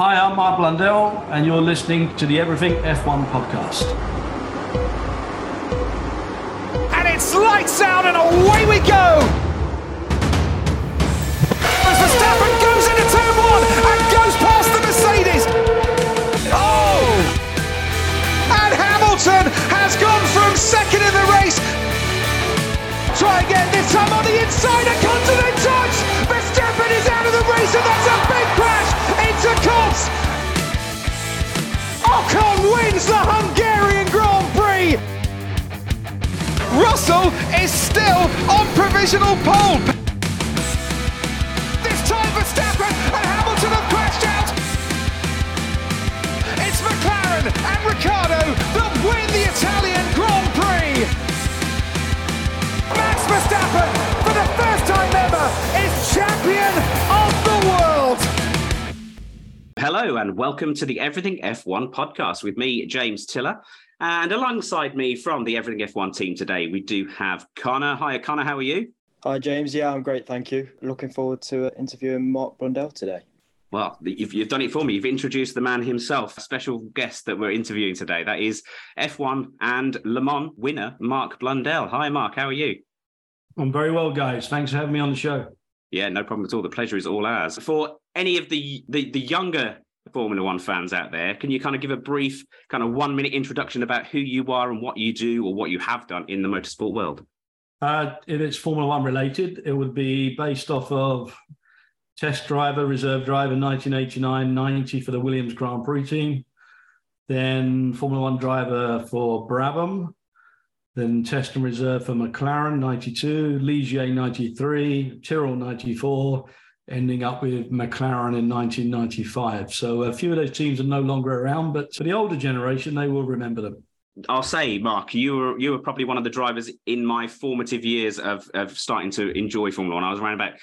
Hi, I'm Mark Blundell, and you're listening to the Everything F1 podcast. And it's lights out, and away we go! As Verstappen goes into turn one and goes past the Mercedes. Oh! And Hamilton has gone from second in the race. Try again, this time on the inside, a continent touch! Verstappen is out of the race, and that's a big crash into Cops! Ocon wins the Hungarian Grand Prix! Russell is still on provisional pole. Hello and welcome to the Everything F1 podcast with me, James Tiller. And alongside me from the Everything F1 team today, we do have Connor. Hi, Connor, how are you? Hi, James. Yeah, I'm great. Thank you. Looking forward to uh, interviewing Mark Blundell today. Well, you've, you've done it for me. You've introduced the man himself, a special guest that we're interviewing today. That is F1 and Le Mans winner, Mark Blundell. Hi, Mark, how are you? I'm very well, guys. Thanks for having me on the show. Yeah, no problem at all. The pleasure is all ours. For any of the, the, the younger Formula One fans out there, can you kind of give a brief, kind of one minute introduction about who you are and what you do or what you have done in the motorsport world? Uh, if it's Formula One related, it would be based off of test driver, reserve driver, 1989 90 for the Williams Grand Prix team. Then Formula One driver for Brabham. Then test and reserve for McLaren 92, Ligier 93, Tyrrell 94, ending up with McLaren in 1995. So a few of those teams are no longer around, but for the older generation, they will remember them. I'll say, Mark, you were you were probably one of the drivers in my formative years of of starting to enjoy Formula One. I was around about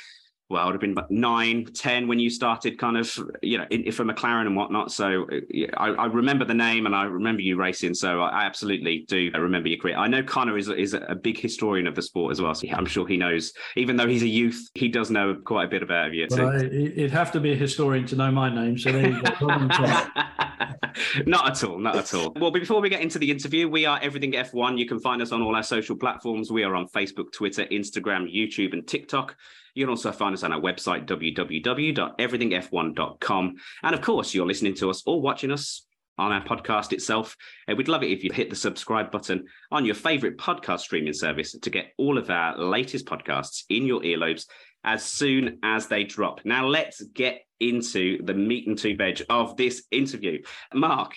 well, I would have been about nine, 10 when you started kind of, you know, in, for McLaren and whatnot. So I, I, remember the name and I remember you racing. So I absolutely do remember your career. I know Connor is, is a big historian of the sport as well. So I'm sure he knows, even though he's a youth, he does know quite a bit about you. Well, I, it'd have to be a historian to know my name. So there you go. not at all, not at all. Well, before we get into the interview, we are Everything F1. You can find us on all our social platforms. We are on Facebook, Twitter, Instagram, YouTube, and TikTok. You can also find us on our website, www.everythingf1.com. And of course, you're listening to us or watching us on our podcast itself. And we'd love it if you hit the subscribe button on your favorite podcast streaming service to get all of our latest podcasts in your earlobes as soon as they drop. Now, let's get into the meat and two veg of this interview. Mark,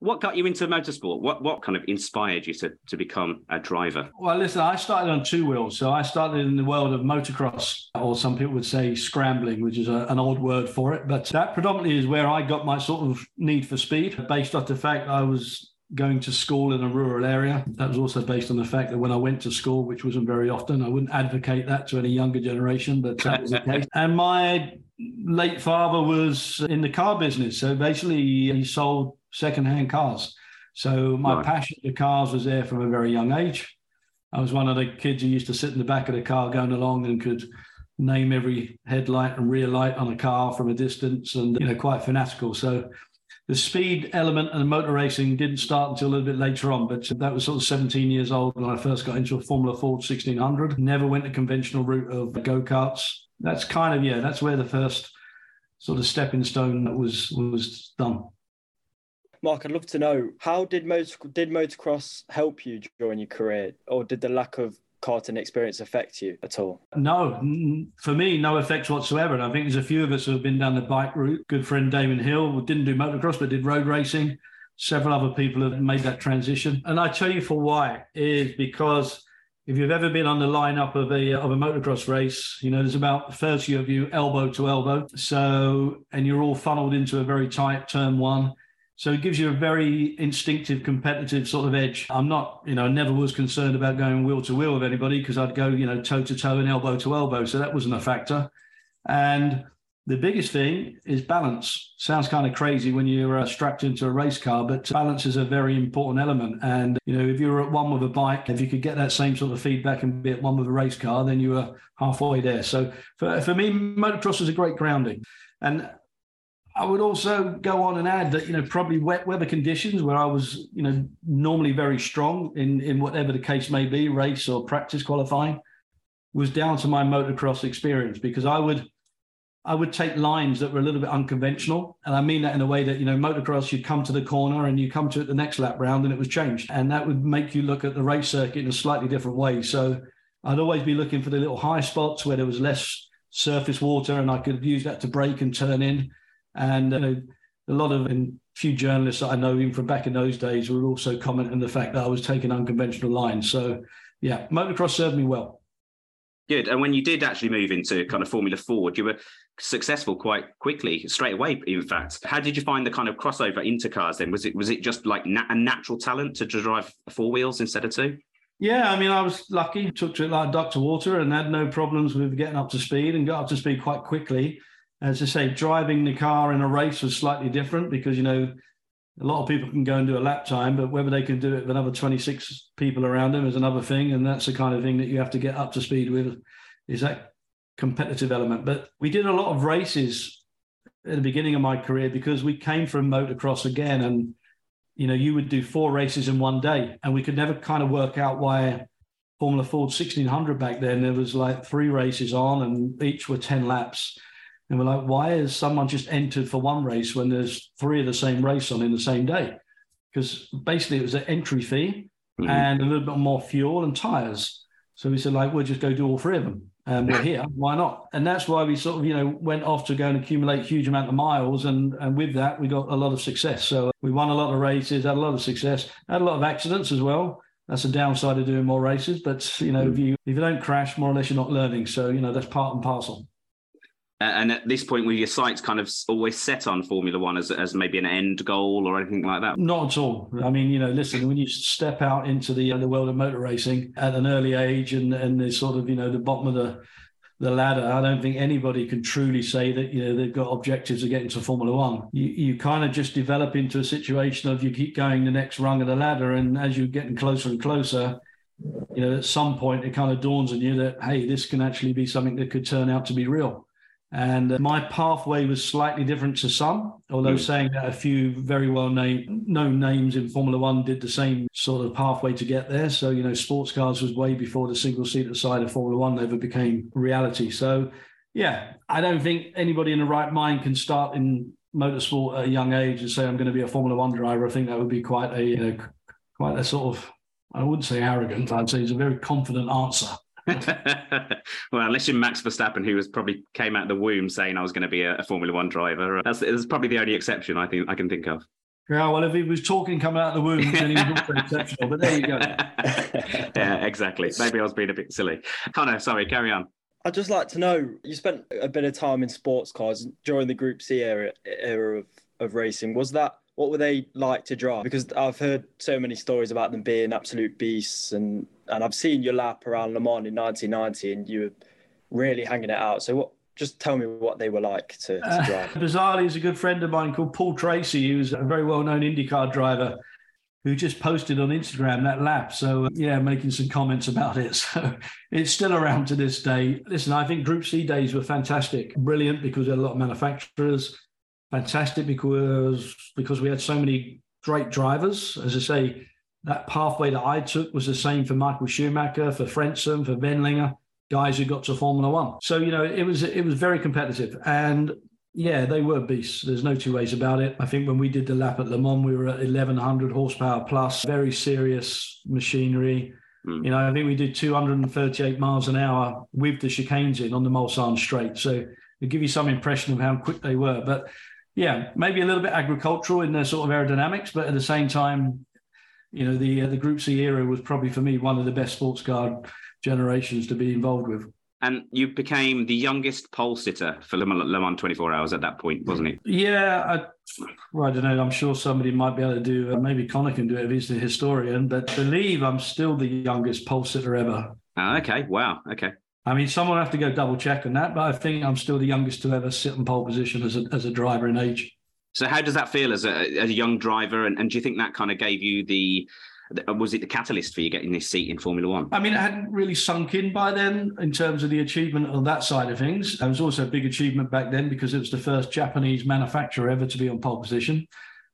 what got you into motorsport? What what kind of inspired you to, to become a driver? Well, listen, I started on two wheels. So I started in the world of motocross, or some people would say scrambling, which is a, an old word for it. But that predominantly is where I got my sort of need for speed, based off the fact I was going to school in a rural area. That was also based on the fact that when I went to school, which wasn't very often, I wouldn't advocate that to any younger generation, but that was the case. And my late father was in the car business. So basically, he sold secondhand cars. So my right. passion for cars was there from a very young age. I was one of the kids who used to sit in the back of the car going along and could name every headlight and rear light on a car from a distance and you know quite fanatical. So the speed element and motor racing didn't start until a little bit later on, but that was sort of 17 years old when I first got into a Formula Ford 1600. Never went the conventional route of go karts. That's kind of yeah, that's where the first sort of stepping stone was was done. Mark, I'd love to know how did motor did motocross help you during your career, or did the lack of karting experience affect you at all? No, for me, no effects whatsoever. And I think there's a few of us who have been down the bike route. Good friend Damon Hill didn't do motocross, but did road racing. Several other people have made that transition. And I tell you for why is because if you've ever been on the lineup of a uh, of a motocross race, you know there's about 30 of you elbow to elbow. So and you're all funneled into a very tight turn one so it gives you a very instinctive, competitive sort of edge. I'm not, you know, I never was concerned about going wheel to wheel with anybody because I'd go, you know, toe to toe and elbow to elbow. So that wasn't a factor. And the biggest thing is balance. Sounds kind of crazy when you're uh, strapped into a race car, but balance is a very important element. And, you know, if you were at one with a bike, if you could get that same sort of feedback and be at one with a race car, then you were halfway there. So for, for me, motocross is a great grounding. And I would also go on and add that you know probably wet weather conditions where I was you know normally very strong in in whatever the case may be, race or practice qualifying, was down to my motocross experience because I would I would take lines that were a little bit unconventional, and I mean that in a way that you know motocross you'd come to the corner and you come to it the next lap round and it was changed, and that would make you look at the race circuit in a slightly different way. So I'd always be looking for the little high spots where there was less surface water and I could use that to brake and turn in. And you know, a lot of and few journalists that I know, even from back in those days, were also commenting on the fact that I was taking unconventional lines. So yeah, motocross served me well. Good. And when you did actually move into kind of Formula Ford, you were successful quite quickly, straight away. In fact, how did you find the kind of crossover into cars? Then was it was it just like na- a natural talent to drive four wheels instead of two? Yeah, I mean, I was lucky, took to it like duck to water and had no problems with getting up to speed and got up to speed quite quickly. As I say, driving the car in a race was slightly different because, you know, a lot of people can go and do a lap time, but whether they can do it with another 26 people around them is another thing. And that's the kind of thing that you have to get up to speed with is that competitive element. But we did a lot of races at the beginning of my career because we came from motocross again and you know, you would do four races in one day, and we could never kind of work out why Formula Ford 1600 back then there was like three races on, and each were 10 laps. And we're like, why has someone just entered for one race when there's three of the same race on in the same day? Because basically it was an entry fee mm-hmm. and a little bit more fuel and tires. So we said, like, we'll just go do all three of them and we're here. Why not? And that's why we sort of, you know, went off to go and accumulate huge amount of miles, and and with that we got a lot of success. So we won a lot of races, had a lot of success, had a lot of accidents as well. That's a downside of doing more races, but you know, if you if you don't crash, more or less you're not learning. So you know that's part and parcel. And at this point, were your sights kind of always set on Formula One as, as maybe an end goal or anything like that? Not at all. I mean, you know, listen, when you step out into the uh, the world of motor racing at an early age and and the sort of you know the bottom of the the ladder, I don't think anybody can truly say that you know they've got objectives of getting to Formula One. You you kind of just develop into a situation of you keep going the next rung of the ladder, and as you're getting closer and closer, you know, at some point it kind of dawns on you that hey, this can actually be something that could turn out to be real. And uh, my pathway was slightly different to some, although mm. saying that a few very well named known names in Formula One did the same sort of pathway to get there. So, you know, sports cars was way before the single seater side of Formula One ever became reality. So, yeah, I don't think anybody in the right mind can start in motorsport at a young age and say, I'm going to be a Formula One driver. I think that would be quite a, you know, quite a sort of, I wouldn't say arrogant, I'd say it's a very confident answer. well, unless you're Max Verstappen, who was probably came out of the womb saying I was going to be a, a Formula One driver, uh, that's, that's probably the only exception I think I can think of. Yeah, well, if he was talking coming out of the womb, then he was also exceptional. But there you go. yeah, exactly. Maybe I was being a bit silly. Connor, sorry, carry on. I'd just like to know you spent a bit of time in sports cars during the Group C era, era of, of racing. Was that what were they like to drive? Because I've heard so many stories about them being absolute beasts, and and I've seen your lap around Le Mans in 1990, and you were really hanging it out. So what? Just tell me what they were like to, to uh, drive. Uh, bizarrely, is a good friend of mine called Paul Tracy, who's a very well-known IndyCar driver who just posted on Instagram that lap. So, yeah, making some comments about it. So, it's still around to this day. Listen, I think Group C days were fantastic, brilliant because there are a lot of manufacturers fantastic because because we had so many great drivers. As I say, that pathway that I took was the same for Michael Schumacher, for Frentzen, for Wendlinger, guys who got to Formula One. So you know, it was it was very competitive, and yeah, they were beasts. There's no two ways about it. I think when we did the lap at Le Mans, we were at 1100 horsepower plus, very serious machinery. Mm. You know, I think we did 238 miles an hour with the chicanes in on the Mulsanne Straight. So to give you some impression of how quick they were. But yeah, maybe a little bit agricultural in their sort of aerodynamics, but at the same time, you know, the uh, the Group C era was probably for me one of the best sports car generations to be involved with. And you became the youngest pole sitter for Le Mans 24 Hours at that point, wasn't it? Yeah, I, well, I don't know. I'm sure somebody might be able to do. Uh, maybe Connor can do it if he's the historian. But believe I'm still the youngest pole sitter ever. Ah, okay. Wow. Okay. I mean, someone have to go double check on that, but I think I'm still the youngest to ever sit in pole position as a, as a driver in age. So, how does that feel as a, as a young driver? And, and do you think that kind of gave you the was it the catalyst for you getting this seat in Formula One? I mean, it hadn't really sunk in by then in terms of the achievement on that side of things. It was also a big achievement back then because it was the first Japanese manufacturer ever to be on pole position.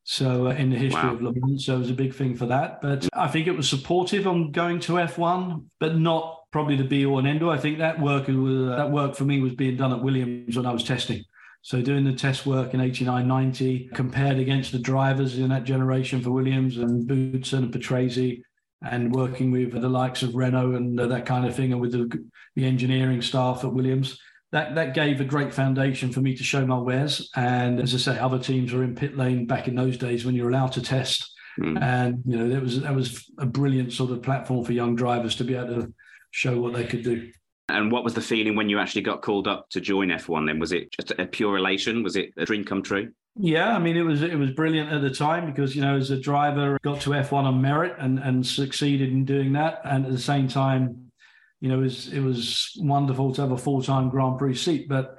So uh, in the history wow. of Le Mans, so it was a big thing for that. But I think it was supportive on going to F1, but not probably the be all and end all. I think that work was, uh, that work for me was being done at Williams when I was testing. So doing the test work in 89, 90, compared against the drivers in that generation for Williams and Boutsen and Patrese, and working with the likes of Renault and uh, that kind of thing, and with the, the engineering staff at Williams. That, that gave a great foundation for me to show my wares. And as I say, other teams were in pit lane back in those days when you're allowed to test. Mm. And you know, that was that was a brilliant sort of platform for young drivers to be able to show what they could do. And what was the feeling when you actually got called up to join F1 then? Was it just a pure elation? Was it a dream come true? Yeah, I mean it was it was brilliant at the time because you know as a driver got to F1 on merit and and succeeded in doing that and at the same time you know it was it was wonderful to have a full-time Grand Prix seat but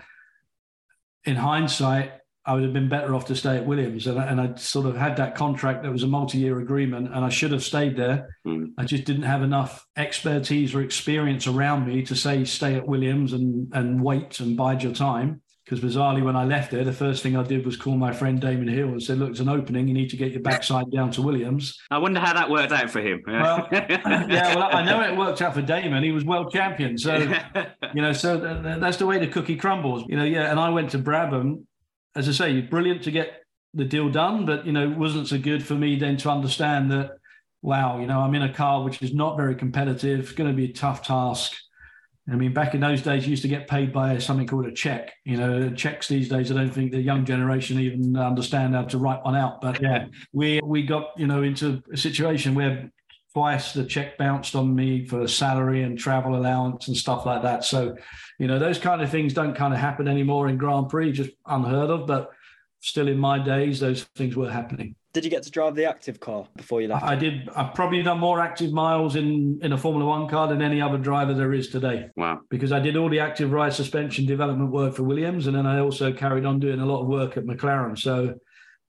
in hindsight I would have been better off to stay at Williams. And, and I sort of had that contract that was a multi year agreement, and I should have stayed there. Mm. I just didn't have enough expertise or experience around me to say, stay at Williams and, and wait and bide your time. Because bizarrely, when I left there, the first thing I did was call my friend Damon Hill and said, Look, it's an opening. You need to get your backside down to Williams. I wonder how that worked out for him. well, yeah, well, I know it worked out for Damon. He was world champion. So, you know, so that's the way the cookie crumbles. You know, yeah. And I went to Brabham as I say, brilliant to get the deal done, but you know, wasn't so good for me then to understand that, wow, you know, I'm in a car which is not very competitive, it's going to be a tough task. I mean, back in those days, you used to get paid by something called a check. You know, checks these days, I don't think the young generation even understand how to write one out. But yeah, we we got you know into a situation where twice the check bounced on me for salary and travel allowance and stuff like that. So you know, those kind of things don't kind of happen anymore in Grand Prix, just unheard of. But still, in my days, those things were happening. Did you get to drive the active car before you left? I did. I've probably done more active miles in in a Formula One car than any other driver there is today. Wow! Because I did all the active ride suspension development work for Williams, and then I also carried on doing a lot of work at McLaren. So,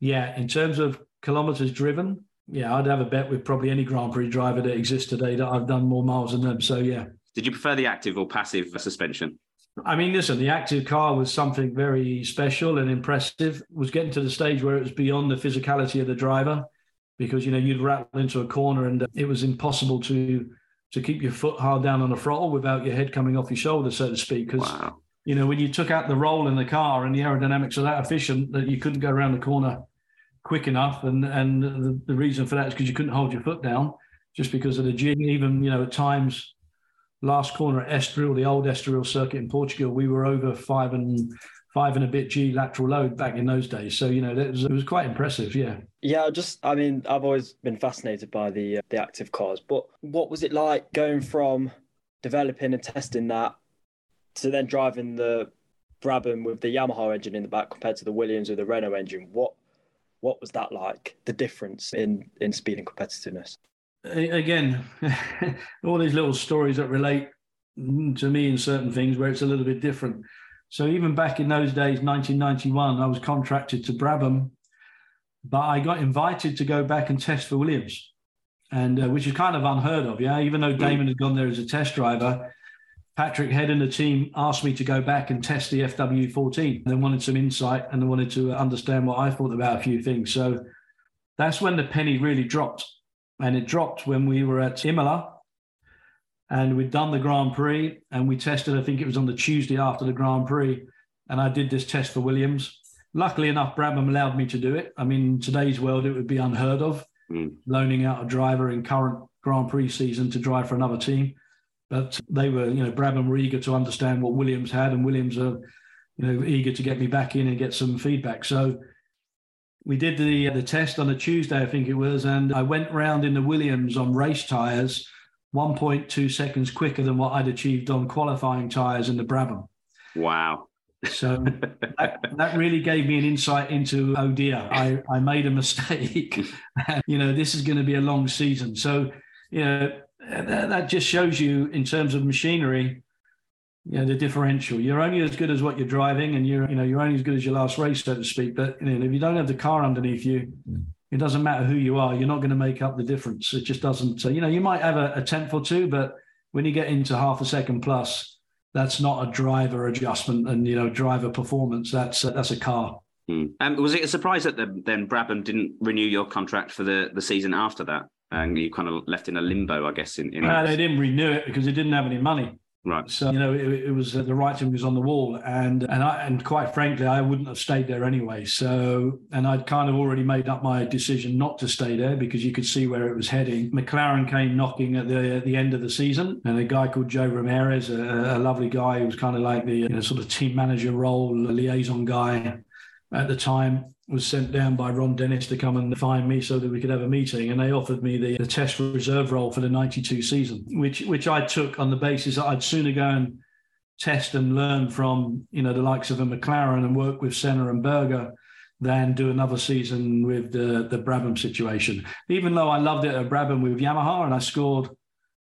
yeah, in terms of kilometers driven, yeah, I'd have a bet with probably any Grand Prix driver that exists today that I've done more miles than them. So, yeah. Did you prefer the active or passive suspension? I mean, listen, the active car was something very special and impressive. It was getting to the stage where it was beyond the physicality of the driver because, you know, you'd rattle into a corner and uh, it was impossible to to keep your foot hard down on the throttle without your head coming off your shoulder, so to speak. Because, wow. you know, when you took out the roll in the car and the aerodynamics are that efficient that you couldn't go around the corner quick enough. And, and the, the reason for that is because you couldn't hold your foot down just because of the jig. Even, you know, at times last corner at Estoril, the old Estoril circuit in Portugal, we were over five and five and a bit G lateral load back in those days. So you know, it was, it was quite impressive. Yeah. Yeah, just I mean, I've always been fascinated by the uh, the active cars, but what was it like going from developing and testing that to then driving the Brabham with the Yamaha engine in the back compared to the Williams with the Renault engine? What what was that like? The difference in in speed and competitiveness again, all these little stories that relate to me in certain things where it's a little bit different. So even back in those days, 1991, I was contracted to Brabham, but I got invited to go back and test for Williams, and uh, which is kind of unheard of. Yeah, even though Damon had gone there as a test driver, Patrick Head and the team asked me to go back and test the FW14. They wanted some insight and they wanted to understand what I thought about a few things. So that's when the penny really dropped and it dropped when we were at Imola and we'd done the Grand Prix and we tested, I think it was on the Tuesday after the Grand Prix. And I did this test for Williams. Luckily enough, Brabham allowed me to do it. I mean, in today's world, it would be unheard of mm. loaning out a driver in current Grand Prix season to drive for another team. But they were, you know, Brabham were eager to understand what Williams had, and Williams are, you know, eager to get me back in and get some feedback. So we did the uh, the test on a Tuesday, I think it was, and I went round in the Williams on race tires, 1.2 seconds quicker than what I'd achieved on qualifying tires in the Brabham. Wow. So that, that, really gave me an insight into oh dear, I, I made a mistake. you know, this is going to be a long season. So, you know, that, that just shows you in terms of machinery, you know, the differential. You're only as good as what you're driving, and you're, you know, you're only as good as your last race, so to speak. But you know, if you don't have the car underneath you, it doesn't matter who you are, you're not going to make up the difference. It just doesn't. Uh, you know, you might have a, a tenth or two, but when you get into half a second plus, that's not a driver adjustment and you know driver performance. That's uh, that's a car. Mm. Um, was it a surprise that the, then Brabham didn't renew your contract for the, the season after that? And you kind of left in a limbo, I guess. In, in they didn't renew it because they didn't have any money. Right. So you know, it, it was uh, the writing was on the wall, and and I and quite frankly, I wouldn't have stayed there anyway. So and I'd kind of already made up my decision not to stay there because you could see where it was heading. McLaren came knocking at the at the end of the season, and a guy called Jo Ramirez, a, a lovely guy who was kind of like the you know, sort of team manager role, liaison guy at the time was sent down by Ron Dennis to come and find me so that we could have a meeting. And they offered me the, the test reserve role for the 92 season, which which I took on the basis that I'd sooner go and test and learn from, you know, the likes of a McLaren and work with Senna and Berger than do another season with the, the Brabham situation. Even though I loved it at Brabham with Yamaha and I scored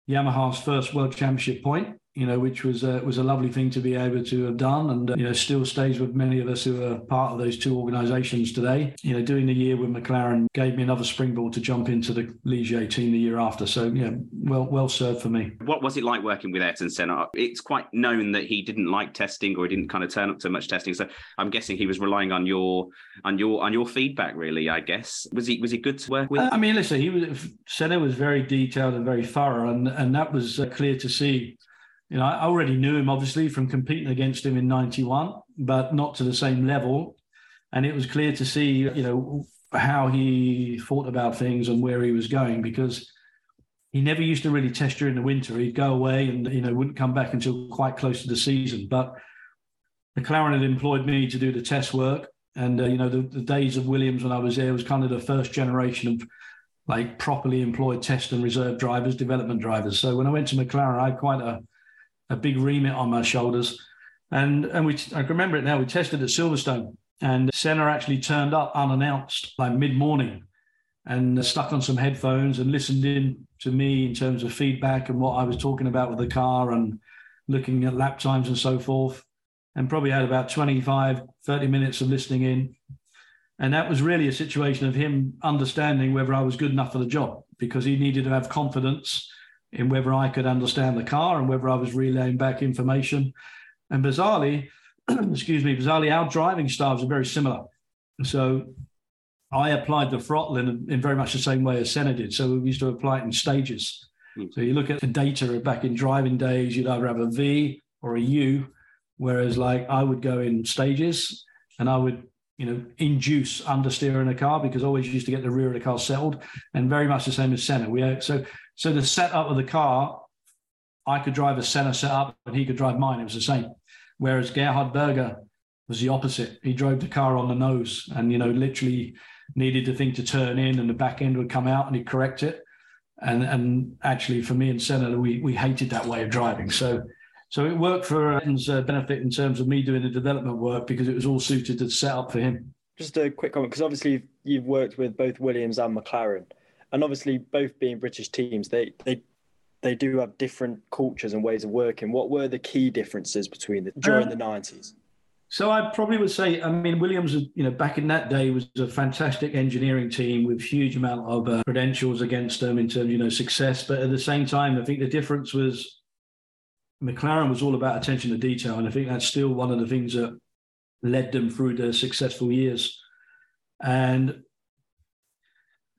Yamaha's first world championship point, you know, which was uh, was a lovely thing to be able to have done, and uh, you know, still stays with many of us who are part of those two organisations today. You know, doing the year with McLaren gave me another springboard to jump into the Ligier team the year after. So yeah, well well served for me. What was it like working with Ayrton Senna? It's quite known that he didn't like testing or he didn't kind of turn up to much testing. So I'm guessing he was relying on your on your on your feedback. Really, I guess was he was he good to work with? Uh, I mean, listen, he was Senna was very detailed and very thorough, and and that was uh, clear to see you know, I already knew him obviously from competing against him in 91, but not to the same level. And it was clear to see, you know, how he thought about things and where he was going because he never used to really test during the winter. He'd go away and, you know, wouldn't come back until quite close to the season. But McLaren had employed me to do the test work. And, uh, you know, the, the days of Williams when I was there was kind of the first generation of like properly employed test and reserve drivers, development drivers. So when I went to McLaren, I had quite a, a big remit on my shoulders. And and we I remember it now. We tested at Silverstone, and Senna actually turned up unannounced, like mid morning, and stuck on some headphones and listened in to me in terms of feedback and what I was talking about with the car and looking at lap times and so forth. And probably had about 25, 30 minutes of listening in. And that was really a situation of him understanding whether I was good enough for the job because he needed to have confidence in whether I could understand the car and whether I was relaying back information. And bizarrely, excuse me, bizarrely, our driving styles are very similar. So I applied the throttle in, in very much the same way as Senna did. So we used to apply it in stages. Mm. So you look at the data back in driving days, you'd either have a V or a U, whereas like I would go in stages and I would you know, induce understeer in a car because I always used to get the rear of the car settled, and very much the same as Senna. We so so the setup of the car, I could drive a Senna setup and he could drive mine. It was the same. Whereas Gerhard Berger was the opposite. He drove the car on the nose and, you know, literally needed the thing to turn in and the back end would come out and he'd correct it. And and actually for me and Senna, we, we hated that way of driving. So so it worked for Ayrton's uh, benefit in terms of me doing the development work because it was all suited to the setup for him. Just a quick comment, because obviously you've worked with both Williams and McLaren and obviously both being British teams, they they they do have different cultures and ways of working. What were the key differences between the during uh, the nineties? So I probably would say, I mean, Williams, you know, back in that day was a fantastic engineering team with huge amount of uh, credentials against them in terms, you know, success. But at the same time, I think the difference was McLaren was all about attention to detail, and I think that's still one of the things that led them through their successful years. And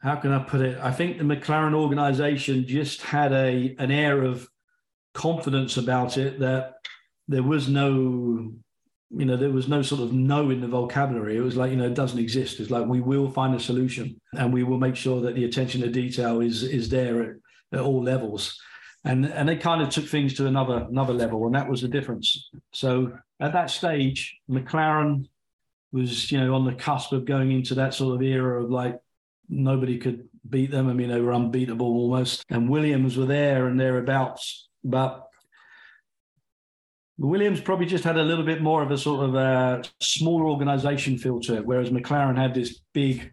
how can I put it? I think the McLaren organization just had a an air of confidence about it that there was no you know there was no sort of no in the vocabulary. It was like you know it doesn't exist. It's like we will find a solution and we will make sure that the attention to detail is is there at, at all levels. And and they kind of took things to another another level and that was the difference. So at that stage mclaren was you know on the cusp of going into that sort of era of like nobody could beat them. I mean, they were unbeatable almost. And Williams were there and thereabouts. But Williams probably just had a little bit more of a sort of a smaller organization feel to it, whereas McLaren had this big,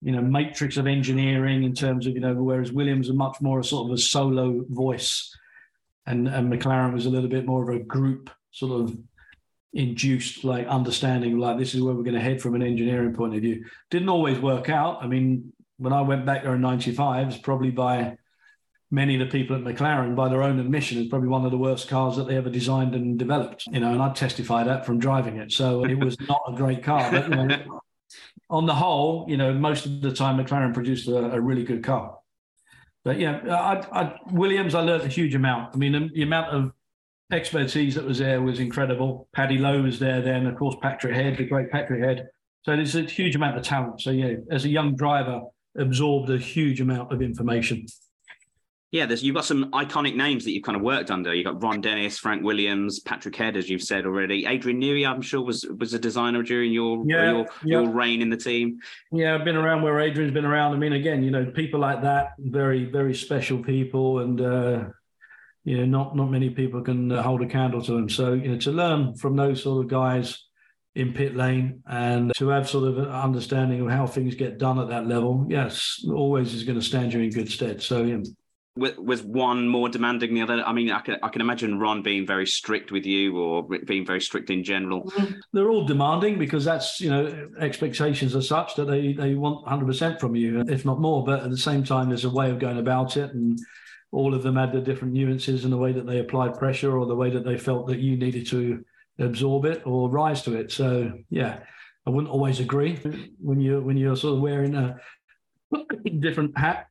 you know, matrix of engineering in terms of, you know, whereas Williams was much more a sort of a solo voice. And, and McLaren was a little bit more of a group sort of induced like understanding like this is where we're going to head from an engineering point of view. Didn't always work out. I mean, when I went back there in '95, it's probably by many of the people at McLaren, by their own admission, is probably one of the worst cars that they ever designed and developed. You know, and I testify that from driving it. So it was not a great car, but you know, on the whole, you know, most of the time McLaren produced a, a really good car. But yeah, I, I, Williams, I learned a huge amount. I mean, the, the amount of expertise that was there was incredible. Paddy Lowe was there then, of course, Patrick Head, the great Patrick Head. So there's a huge amount of talent. So yeah, as a young driver, absorbed a huge amount of information. Yeah, there's you've got some iconic names that you've kind of worked under. You've got Ron Dennis, Frank Williams, Patrick Head, as you've said already. Adrian Newey, I'm sure, was was a designer during your yeah, your, yeah. your reign in the team. Yeah, I've been around where Adrian's been around. I mean, again, you know, people like that, very very special people, and uh, you know, not not many people can uh, hold a candle to them. So you know, to learn from those sort of guys in pit lane and to have sort of an understanding of how things get done at that level, yes, always is going to stand you in good stead. So yeah was one more demanding than the other? I mean, I can I can imagine Ron being very strict with you, or being very strict in general. They're all demanding because that's you know expectations are such that they they want 100 percent from you, if not more. But at the same time, there's a way of going about it, and all of them had the different nuances in the way that they applied pressure or the way that they felt that you needed to absorb it or rise to it. So yeah, I wouldn't always agree when you when you're sort of wearing a different hat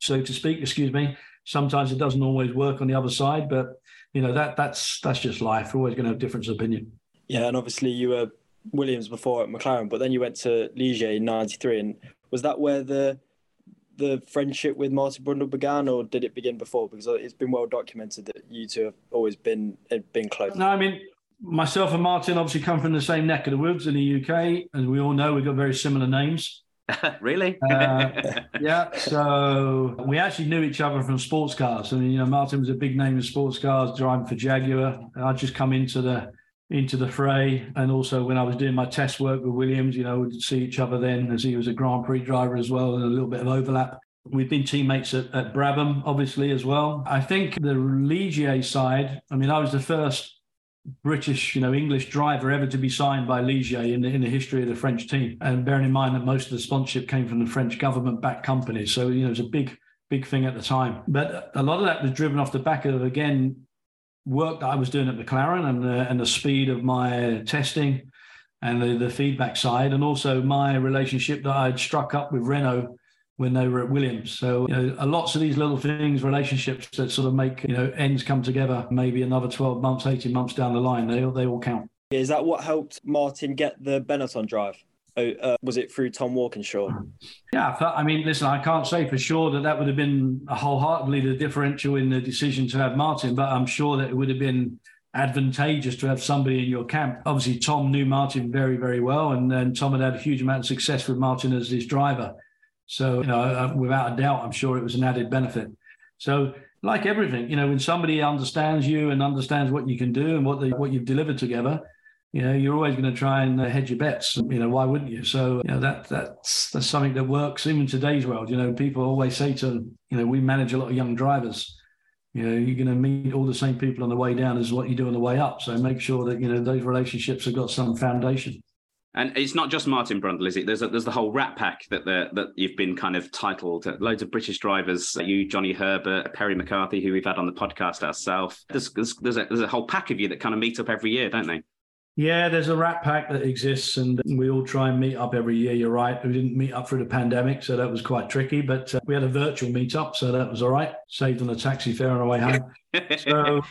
so to speak. Excuse me. Sometimes it doesn't always work on the other side, but you know that that's that's just life. We're always going to have difference of opinion. Yeah, and obviously you were Williams before at McLaren, but then you went to Ligier in '93, and was that where the the friendship with Martin Brundle began, or did it begin before? Because it's been well documented that you two have always been been close. No, I mean myself and Martin obviously come from the same neck of the woods in the UK, as we all know, we've got very similar names. really? uh, yeah. So we actually knew each other from sports cars. I mean, you know, Martin was a big name in sports cars, driving for Jaguar. I'd just come into the into the fray, and also when I was doing my test work with Williams, you know, we'd see each other then as he was a Grand Prix driver as well, and a little bit of overlap. We've been teammates at, at Brabham, obviously, as well. I think the Ligier side, I mean, I was the first British, you know, English driver ever to be signed by Ligier in the, in the history of the French team. And bearing in mind that most of the sponsorship came from the French government-backed companies, so you know, it was a big, big thing at the time. But a lot of that was driven off the back of again work that I was doing at McLaren and the, and the speed of my testing and the, the feedback side, and also my relationship that I'd struck up with Renault when they were at Williams. So, you know, lots of these little things, relationships that sort of make, you know, ends come together maybe another 12 months, 18 months down the line, they, they all count. Is that what helped Martin get the Benetton drive? Oh, uh, was it through Tom Walkinshaw? Yeah, I mean, listen, I can't say for sure that that would have been wholeheartedly the differential in the decision to have Martin, but I'm sure that it would have been advantageous to have somebody in your camp. Obviously, Tom knew Martin very, very well, and, and Tom had had a huge amount of success with Martin as his driver. So, you know, uh, without a doubt, I'm sure it was an added benefit. So, like everything, you know, when somebody understands you and understands what you can do and what the, what you've delivered together, you know, you're always going to try and uh, hedge your bets. You know, why wouldn't you? So, you know, that that's that's something that works even in today's world. You know, people always say to, you know, we manage a lot of young drivers. You know, you're going to meet all the same people on the way down as what you do on the way up. So make sure that you know those relationships have got some foundation. And it's not just Martin Brundle, is it? There's a, there's the whole Rat Pack that the, that you've been kind of titled. Loads of British drivers. You, Johnny Herbert, Perry McCarthy, who we've had on the podcast ourselves. There's there's there's a, there's a whole pack of you that kind of meet up every year, don't they? Yeah, there's a rat pack that exists, and we all try and meet up every year. You're right. We didn't meet up through the pandemic, so that was quite tricky. But uh, we had a virtual meetup, so that was all right. Saved on a taxi fare on our way home. so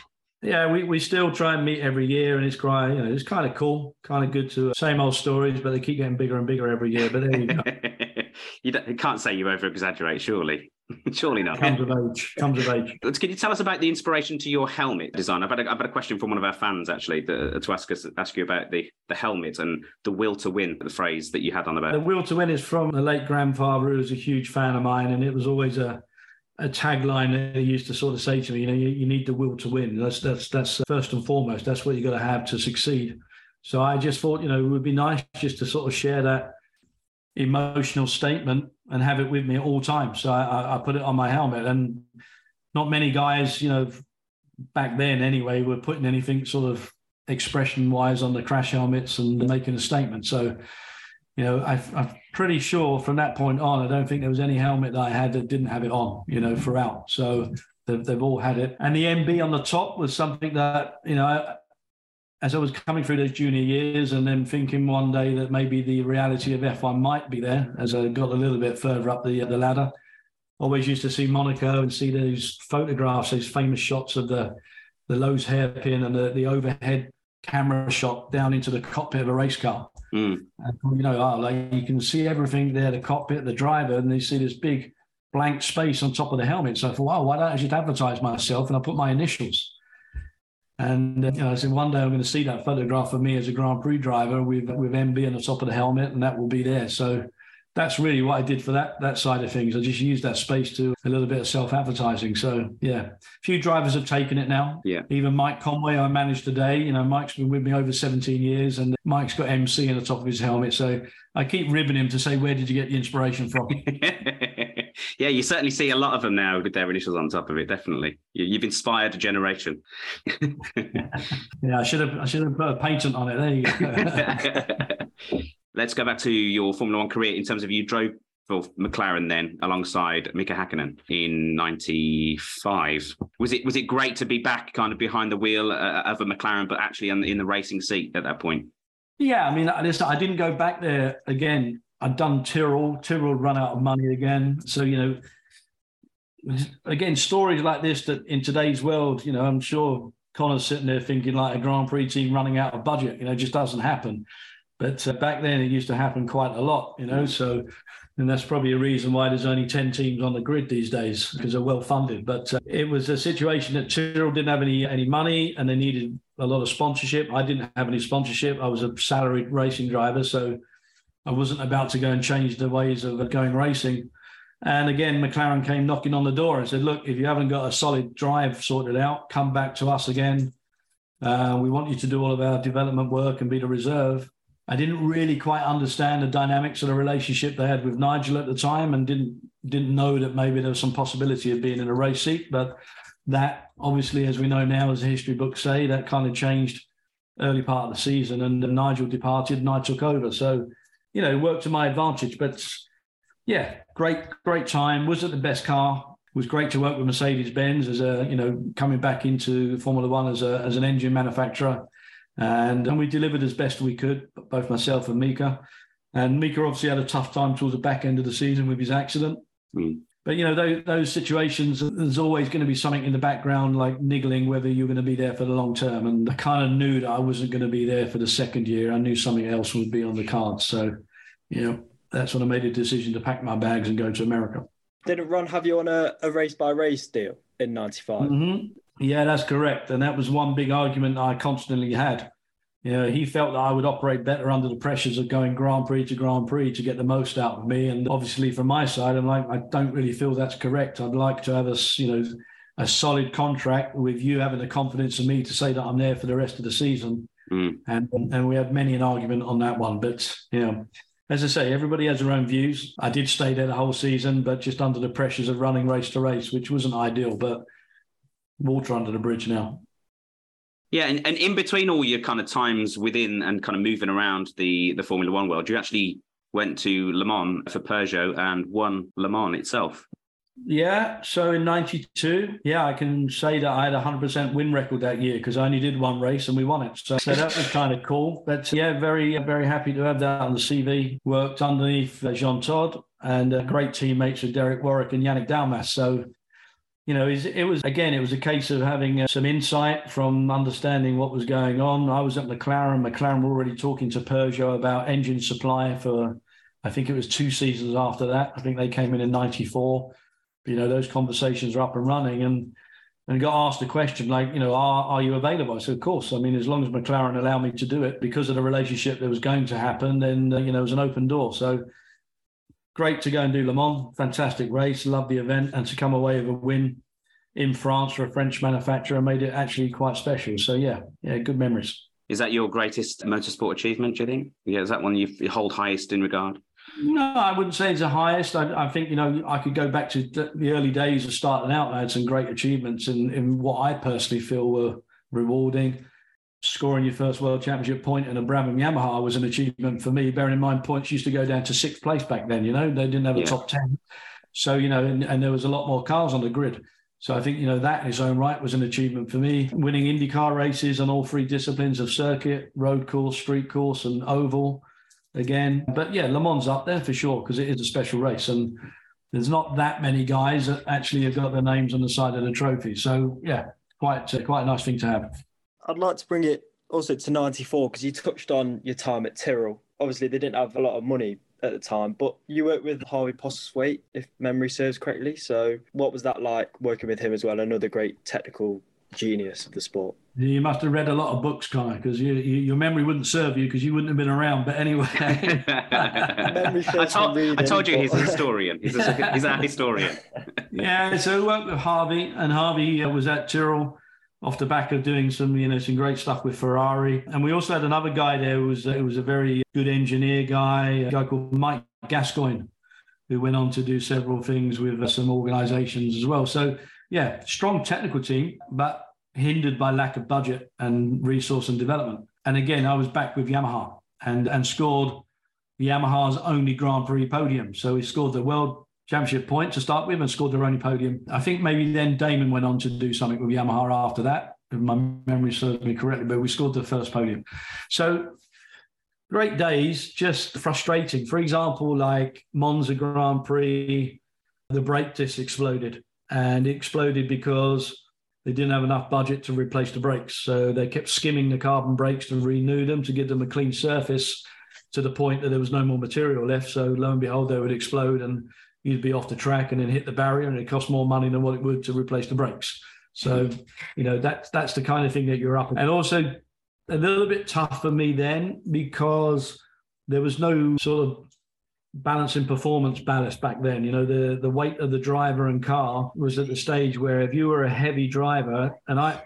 yeah, we, we still try and meet every year, and it's quite you know it's kind of cool, kind of good to uh, same old stories, but they keep getting bigger and bigger every year. But there you go. you, you, can't say you over exaggerate, surely. surely not. Comes of age. Comes of age. Can you tell us about the inspiration to your helmet design? I've had a, I've had a question from one of our fans actually the, uh, to ask us ask you about the the helmet and the will to win, the phrase that you had on the back. The will to win is from the late grandfather, who was a huge fan of mine, and it was always a a tagline that he used to sort of say to me, you know, you, you need the will to win. That's that's that's uh, first and foremost. That's what you got to have to succeed. So I just thought, you know, it would be nice just to sort of share that emotional statement and have it with me at all times. So I, I put it on my helmet, and not many guys, you know, back then anyway, were putting anything sort of expression wise on the crash helmets and making a statement. So, you know, I, I'm pretty sure from that point on, I don't think there was any helmet that I had that didn't have it on, you know, throughout. So they've, they've all had it. And the MB on the top was something that, you know, as I was coming through those junior years and then thinking one day that maybe the reality of F1 might be there as I got a little bit further up the, the ladder, always used to see Monaco and see those photographs, those famous shots of the the Loews hairpin and the, the overhead camera shot down into the cockpit of a race car. Mm. And, you know, oh, like you can see everything there, the cockpit, the driver, and you see this big blank space on top of the helmet. So I thought, wow, why don't I just advertise myself? And I put my initials. And uh, you know, I said one day I'm going to see that photograph of me as a Grand Prix driver with with MB on the top of the helmet, and that will be there. So that's really what I did for that that side of things. I just used that space to a little bit of self advertising. So yeah, a few drivers have taken it now. Yeah. Even Mike Conway, I managed today. You know, Mike's been with me over 17 years, and Mike's got MC on the top of his helmet. So I keep ribbing him to say, "Where did you get the inspiration from?" yeah, you certainly see a lot of them now with their initials on top of it. Definitely, you've inspired a generation. yeah, I should have I should have put a patent on it. There you go. Let's go back to your Formula One career in terms of you drove for McLaren then alongside Mika Hakkinen in '95. Was it was it great to be back kind of behind the wheel uh, of a McLaren, but actually in, in the racing seat at that point? Yeah, I mean, listen, I didn't go back there again. I'd done Tyrrell. Tyrrell run out of money again, so you know, again, stories like this that in today's world, you know, I'm sure Connor's sitting there thinking like a Grand Prix team running out of budget. You know, just doesn't happen. But uh, back then, it used to happen quite a lot, you know. So, and that's probably a reason why there's only 10 teams on the grid these days because they're well funded. But uh, it was a situation that Tyrrell didn't have any, any money and they needed a lot of sponsorship. I didn't have any sponsorship. I was a salaried racing driver. So I wasn't about to go and change the ways of going racing. And again, McLaren came knocking on the door and said, Look, if you haven't got a solid drive sorted out, come back to us again. Uh, we want you to do all of our development work and be the reserve. I didn't really quite understand the dynamics of the relationship they had with Nigel at the time, and didn't didn't know that maybe there was some possibility of being in a race seat. But that, obviously, as we know now, as the history books say, that kind of changed early part of the season, and Nigel departed, and I took over. So, you know, worked to my advantage. But yeah, great, great time. Was it the best car? It was great to work with Mercedes Benz as a, you know, coming back into Formula One as a as an engine manufacturer and, and we delivered as best we could, both myself and Mika. And Mika obviously had a tough time towards the back end of the season with his accident. Mm. But you know those, those, situations, there's always going to be something in the background, like niggling whether you're going to be there for the long term. And I kind of knew that I wasn't going to be there for the second year. I knew something else would be on the cards. So, you know, that's when I made a decision to pack my bags and go to America. Didn't Ron have you on a, a race by race deal in '95? Mm-hmm. Yeah, that's correct. And that was one big argument I constantly had. You know, he felt that I would operate better under the pressures of going Grand Prix to Grand Prix to get the most out of me. And obviously, from my side, I'm like, I don't really feel that's correct. I'd like to have a, you know, a solid contract with you having the confidence in me to say that I'm there for the rest of the season. Mm. And and we had many an argument on that one. But you know, as I say, everybody has their own views. I did stay there the whole season, but just under the pressures of running race to race, which wasn't ideal. But water under the bridge now. Yeah, and, and in between all your kind of times within and kind of moving around the the Formula One world, you actually went to Le Mans for Peugeot and won Le Mans itself. Yeah, so in '92, yeah, I can say that I had a 100% win record that year because I only did one race and we won it. So, so that was kind of cool. But yeah, very, very happy to have that on the CV. Worked underneath uh, Jean Todt and uh, great teammates with Derek Warwick and Yannick Dalmas. So you know, it was again, it was a case of having uh, some insight from understanding what was going on. I was at McLaren. McLaren were already talking to Peugeot about engine supply for, I think it was two seasons after that. I think they came in in '94. You know, those conversations are up and running, and and got asked a question like, you know, are are you available? I said, of course. I mean, as long as McLaren allow me to do it because of the relationship that was going to happen, then uh, you know, it was an open door. So great to go and do Le Mans. Fantastic race. Love the event. And to come away with a win in France for a French manufacturer made it actually quite special. So, yeah, yeah, good memories. Is that your greatest motorsport achievement, do you think? Yeah, is that one you hold highest in regard? No, I wouldn't say it's the highest. I, I, think, you know, I could go back to the early days of starting out. I had some great achievements in, in what I personally feel were rewarding. Scoring your first world championship point in a Brabham Yamaha was an achievement for me. Bearing in mind, points used to go down to sixth place back then. You know, they didn't have a Yeah. top ten, so you know, and, and there was a lot more cars on the grid. So I think you know that in its own right was an achievement for me. Winning IndyCar races on all three disciplines of circuit, road course, street course, and oval again. But yeah, Le Mans up there for sure because it is a special race and. There's not that many guys that actually have got their names on the side of the trophy. So yeah, quite uh, quite a nice thing to have. I'd like to bring it also to 94 because you touched on your time at Tyrrell. Obviously, they didn't have a lot of money at the time, but you worked with Harvey Postlethwaite, if memory serves correctly. So, what was that like working with him as well? Another great technical genius of the sport. You must have read a lot of books, Connor, because you, you, your memory wouldn't serve you because you wouldn't have been around. But anyway, I told, for I told you reading, he's a historian. He's, a, he's our historian. yeah. So I worked with Harvey, and Harvey uh, was at Tyrrell off the back of doing some, you know, some great stuff with Ferrari. And we also had another guy there who was, who was a very good engineer guy, a guy called Mike Gascoyne, who went on to do several things with uh, some organizations as well. So, yeah, strong technical team, but hindered by lack of budget and resource and development. And again, I was back with Yamaha and, and scored Yamaha's only Grand Prix podium. So he scored the world championship point to start with and scored their only podium. I think maybe then Damon went on to do something with Yamaha after that, if my memory serves me correctly, but we scored the first podium. So great days, just frustrating. For example, like Monza Grand Prix, the brake disc exploded and it exploded because they didn't have enough budget to replace the brakes. So they kept skimming the carbon brakes to renew them to give them a clean surface to the point that there was no more material left. So lo and behold, they would explode and you'd be off the track and then hit the barrier and it cost more money than what it would to replace the brakes. So, you know, that's that's the kind of thing that you're up. And also a little bit tough for me then because there was no sort of balancing performance ballast back then. You know, the the weight of the driver and car was at the stage where if you were a heavy driver, and I,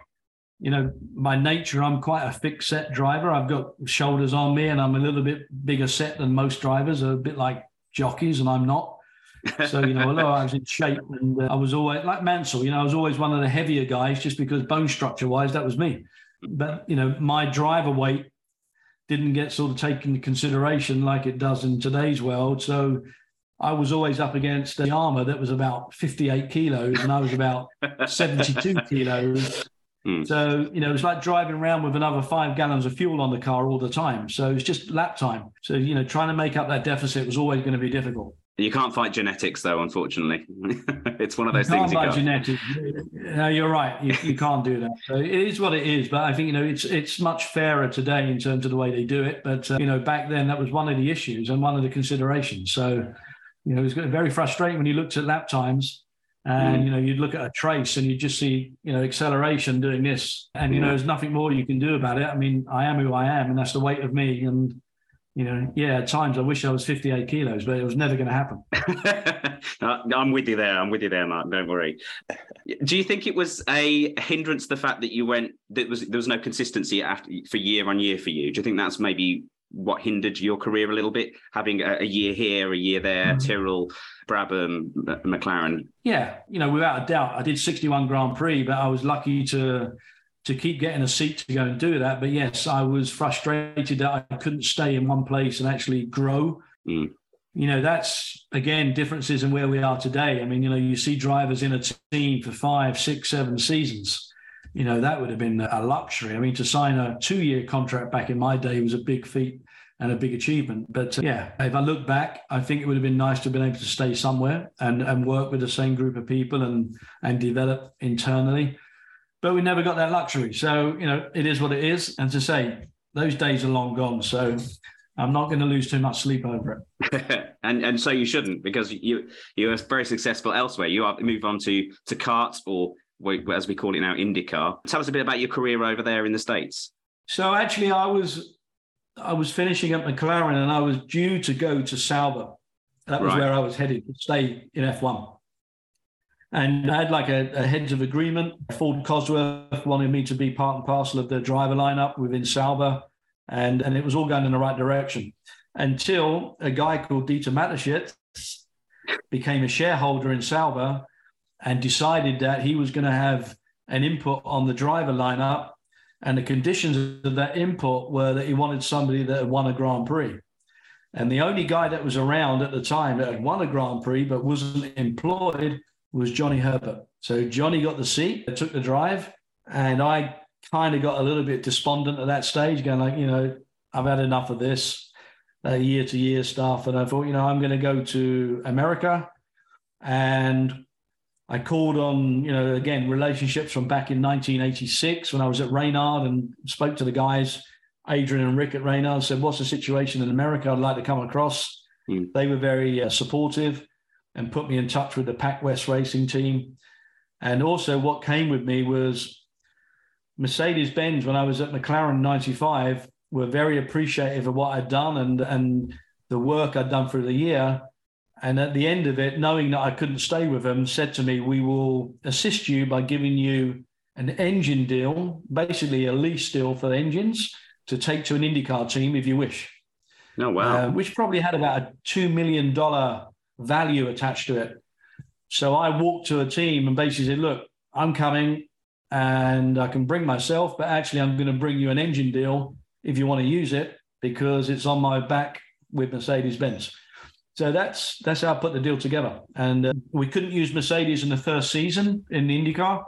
you know, by nature I'm quite a fixed set driver. I've got shoulders on me, and I'm a little bit bigger set than most drivers, a bit like jockeys, and I'm not. So you know, although I was in shape and uh, I was always like Mansell, you know, I was always one of the heavier guys just because bone structure wise that was me. But you know, my driver weight didn't get sort of taken into consideration like it does in today's world. So I was always up against the armor that was about 58 kilos and I was about 72 kilos. Mm. So, you know, it was like driving around with another five gallons of fuel on the car all the time. So it's just lap time. So, you know, trying to make up that deficit was always going to be difficult. You can't fight genetics, though, unfortunately. it's one of those You things you can't. genetics. No, you're right. You, you can't do that. So it is what it is. But I think you know it's it's much fairer today in terms of the way they do it. But uh, you know back then that was one of the issues and one of the considerations. So you know it was very frustrating when you looked at lap times. And Mm. you know you'd look at a trace and you'd just see you know acceleration doing this, and you know there's nothing more you can do about it. I mean I am who I am, and that's the weight of me. And you know yeah, at times I wish I was 58 kilos, but it was never going to happen. I'm with you there. I'm with you there, Mark. Don't worry. Do you think it was a hindrance the fact that you went that was there was no consistency after for year on year for you? Do you think that's maybe what hindered your career a little bit? Having a, a year here, a year there, Mhm. Tyrrell, Brabham, McLaren. Yeah, you know, without a doubt, I did 61 Grand Prix, but I was lucky to to keep getting a seat to go and do that. But yes, I was frustrated that I couldn't stay in one place and actually grow. Mm. You know, that's again differences in where we are today. I mean, you know, you see drivers in a team for five, six, seven seasons. You know, that would have been a luxury. I mean, to sign a two-year contract back in my day was a big feat and a big achievement. But uh, yeah, if I look back, I think it would have been nice to have been able to stay somewhere and, and work with the same group of people and and develop internally. But we never got that luxury. So, you know, it is what it is. And to say those days are long gone. So I'm not going to lose too much sleep over it. and and so you shouldn't because you you are very successful elsewhere. You are move on to to CART or as we call it now, IndyCar. Tell us a bit about your career over there in the states. So actually I was I was finishing at McLaren and I was due to go to Sauber. That was Right. where I was headed to stay in F1. And I had like a, a heads of agreement. Ford Cosworth wanted me to be part and parcel of the driver lineup within Sauber. And, and it was all going in the right direction until a guy called Dieter Mateschitz became a shareholder in Sauber and decided that he was going to have an input on the driver lineup And the conditions of that input were that he wanted somebody that had won a Grand Prix. And the only guy that was around at the time that had won a Grand Prix but wasn't employed was Johnny Herbert. So Johnny got the seat, took the drive, and I kind of got a little bit despondent at that stage, going like, you know, I've had enough of this year to year stuff. And I thought, you know, I'm going to go to America. And I called on, you know, again, relationships from back in 1986 when I was at Reynard and spoke to the guys, Adrian and Rick at Reynard, said, What's the situation in America? I'd like to come across. Mm. They were very uh, supportive and put me in touch with the PacWest racing team. And also, what came with me was Mercedes Benz when I was at McLaren 95 were very appreciative of what I'd done and and the work I'd done for the year. And at the end of it, knowing that I couldn't stay with them, said to me, "We will assist you by giving you an engine deal, basically a lease deal for engines to take to an IndyCar team if you wish." Oh wow! Uh, which probably had about a two million dollar value attached to it. So I walked to a team and basically said, "Look, I'm coming and I can bring myself, but actually, I'm going to bring you an engine deal if you want to use it because it's on my back with Mercedes Benz. So that's that's how I put the deal together. And uh, we couldn't use Mercedes in the first season in the IndyCar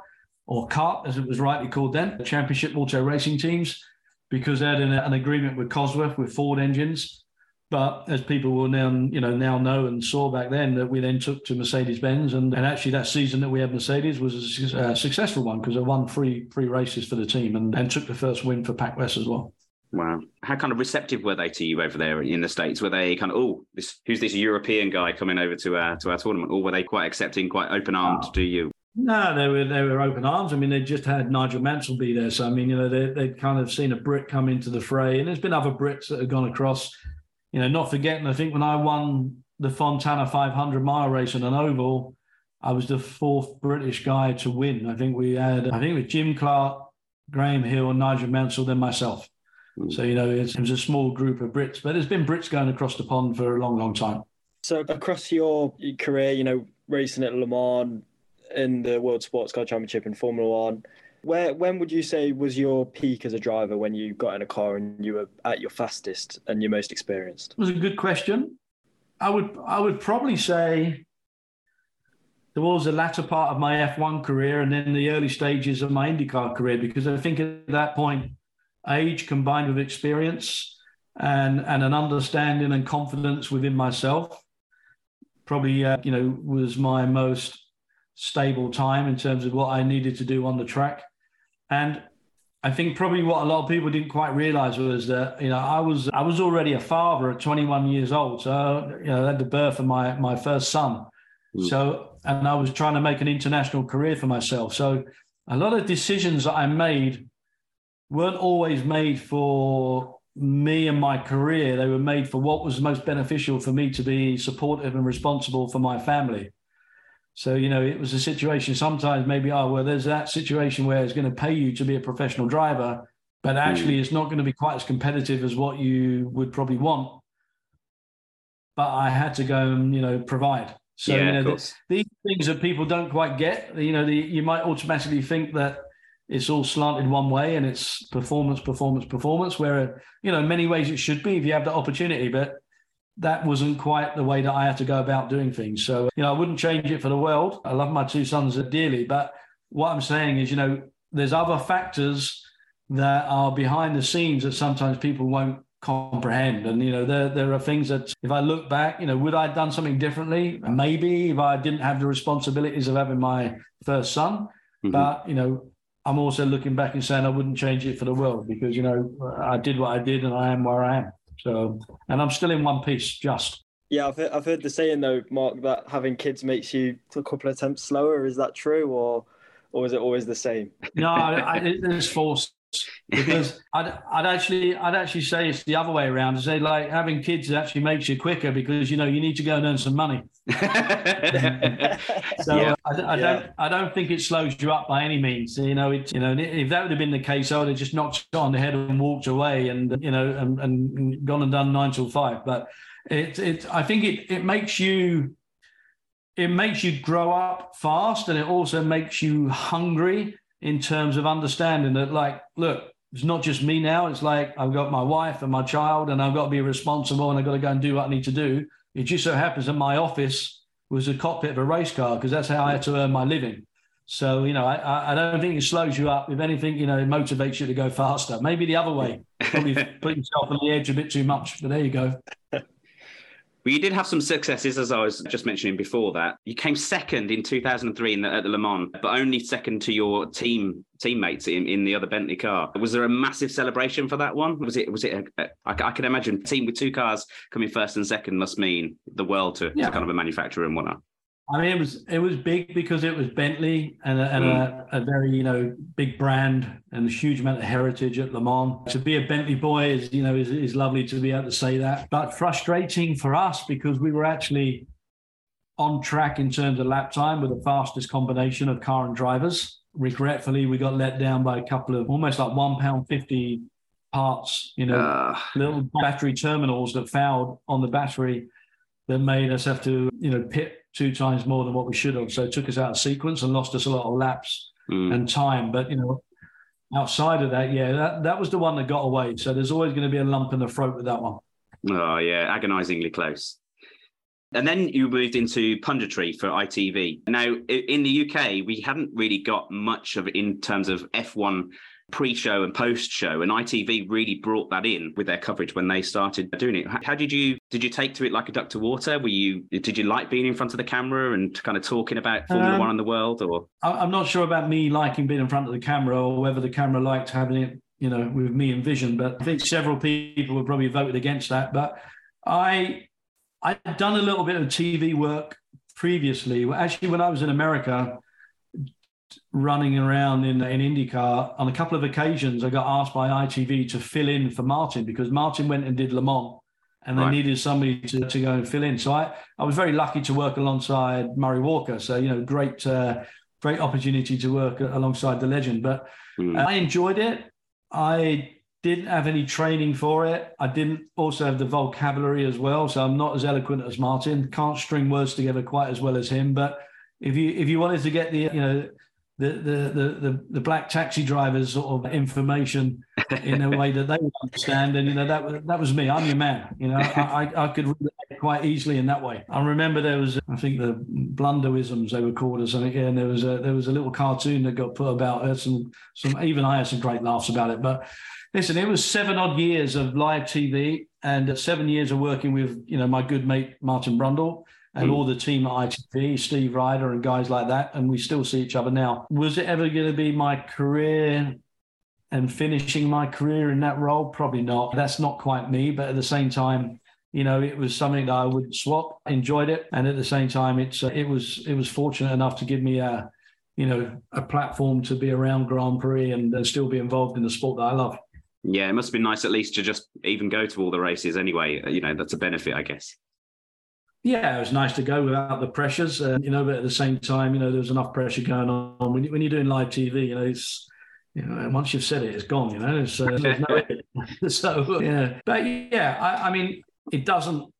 or CART, as it was rightly called then, the Championship Auto Racing Teams, because they had an, an agreement with Cosworth with Ford engines. But as people will now, you know, now know and saw back then, that we then took to Mercedes Benz, and, and actually that season that we had Mercedes was a, a uh, successful one because they won three three races for the team and, and took the first win for PacWest as well. Wow. How kind of receptive were they to you over there in the States? Were they kind of, oh, this who's this European guy coming over to our to our tournament? Or were they quite accepting, quite open armed oh. to you? No, they were they were open arms. I mean, they just had Nigel Mansell be there, so I mean, you know, they they'd kind of seen a Brit come into the fray, and there's been other Brits that have gone across you know, not forgetting, I think when I won the Fontana 500 mile race on an oval, I was the fourth British guy to win. I think we had, I think with Jim Clark, Graham Hill, Nigel Mansell, then myself. Mm. So, you know, it was a small group of Brits, but there's been Brits going across the pond for a long, long time. So, across your career, you know, racing at Le Mans in the World Sports Car Championship in Formula One, where when would you say was your peak as a driver when you got in a car and you were at your fastest and your most experienced? It was a good question. I would I would probably say towards the latter part of my F1 career and then the early stages of my IndyCar career because I think at that point age combined with experience and and an understanding and confidence within myself probably uh, you know was my most stable time in terms of what I needed to do on the track. And I think probably what a lot of people didn't quite realize was that you know I was I was already a father at 21 years old, so you know I had the birth of my my first son. Mm. So and I was trying to make an international career for myself. So a lot of decisions that I made weren't always made for me and my career. They were made for what was most beneficial for me to be supportive and responsible for my family. So, you know, it was a situation sometimes maybe, oh, well, there's that situation where it's going to pay you to be a professional driver, but actually mm. it's not going to be quite as competitive as what you would probably want. But I had to go and, you know, provide. So, yeah, you know, the, these things that people don't quite get, you know, the, you might automatically think that it's all slanted one way and it's performance, performance, performance, where, you know, in many ways it should be if you have the opportunity. But that wasn't quite the way that I had to go about doing things. So, you know, I wouldn't change it for the world. I love my two sons dearly. But what I'm saying is, you know, there's other factors that are behind the scenes that sometimes people won't comprehend. And, you know, there, there are things that if I look back, you know, would I have done something differently? Maybe if I didn't have the responsibilities of having my first son. Mm-hmm. But, you know, I'm also looking back and saying I wouldn't change it for the world because, you know, I did what I did and I am where I am. So, and I'm still in one piece, just. Yeah, I've heard, I've heard the saying though, Mark, that having kids makes you a couple of attempts slower. Is that true, or or is it always the same? No, I, it is false because I'd, I'd actually I'd actually say it's the other way around. To say like having kids actually makes you quicker because you know you need to go and earn some money. so yeah. I, I, don't I don't think it slows you up by any means. You know, it, you know if that would have been the case, I would have just knocked on the head and walked away and you know and, and gone and done nine till five. But it it I think it it makes you it makes you grow up fast and it also makes you hungry in terms of understanding that, like, look, it's not just me now. It's like I've got my wife and my child, and I've got to be responsible, and I've got to go and do what I need to do. It just so happens that my office was a cockpit of a race car because that's how I had to earn my living. So you know, I, I don't think it slows you up. If anything, you know, it motivates you to go faster. Maybe the other way, probably put yourself on the edge a bit too much. But there you go. Well, you did have some successes, as I was just mentioning before that. You came second in 2003 in the, at the Le Mans, but only second to your team teammates in, in the other Bentley car. Was there a massive celebration for that one? Was it? Was it? A, a, I, I can imagine a team with two cars coming first and second must mean the world to, yeah. to kind of a manufacturer and whatnot. I mean, it was it was big because it was Bentley and, a, and mm. a, a, very you know big brand and a huge amount of heritage at Le Mans. To be a Bentley boy is you know is, is lovely to be able to say that, but frustrating for us because we were actually on track in terms of lap time with the fastest combination of car and drivers. Regretfully, we got let down by a couple of almost like one pound fifty parts, you know, uh. little battery terminals that fouled on the battery that made us have to you know pit two times more than what we should have. So it took us out of sequence and lost us a lot of laps mm. and time. But you know, outside of that, yeah, that, that was the one that got away. So there's always going to be a lump in the throat with that one. Oh yeah, agonisingly close. And then you moved into punditry for ITV. Now, in the UK, we hadn't really got much of in terms of F1 pre-show and post-show and ITV really brought that in with their coverage when they started doing it. How did you did you take to it like a duck to water? Were you did you like being in front of the camera and kind of talking about Formula um, One and the world or I'm not sure about me liking being in front of the camera or whether the camera liked having it, you know, with me and Vision, but I think several people would probably voted against that. But I I'd done a little bit of TV work previously. Actually, when I was in America, running around in, in IndyCar, on a couple of occasions, I got asked by ITV to fill in for Martin because Martin went and did Le Mans and they right. needed somebody to, to go and fill in. So I, I was very lucky to work alongside Murray Walker. So, you know, great, uh, great opportunity to work alongside the legend. But mm. I enjoyed it. I didn't have any training for it. I didn't also have the vocabulary as well. So I'm not as eloquent as Martin. Can't string words together quite as well as him. But if you if you wanted to get the you know the, the the the black taxi drivers sort of information in a way that they would understand. And you know that was that was me. I'm your man. You know, I, I could quite easily in that way. I remember there was I think the blunderisms they were called or something. And there was a there was a little cartoon that got put about it. Some some even I had some great laughs about it. But listen, it was seven odd years of live TV and seven years of working with you know my good mate Martin Brundle and mm. all the team at ITV, Steve Rider and guys like that, and we still see each other now. Was it ever going to be my career and finishing my career in that role? Probably not. That's not quite me, but at the same time, you know, it was something that I wouldn't swap. Enjoyed it, and at the same time, it's uh, it was it was fortunate enough to give me a, you know, a platform to be around Grand Prix and, and still be involved in the sport that I love. Yeah, it must have been nice at least to just even go to all the races anyway. You know, that's a benefit, I guess yeah, it was nice to go without the pressures, uh, you know. But at the same time, you know, there was enough pressure going on when, when you're doing live TV. You know, it's you know, once you've said it, it's gone. You know, so no so yeah, but yeah, I, I, mean, it doesn't.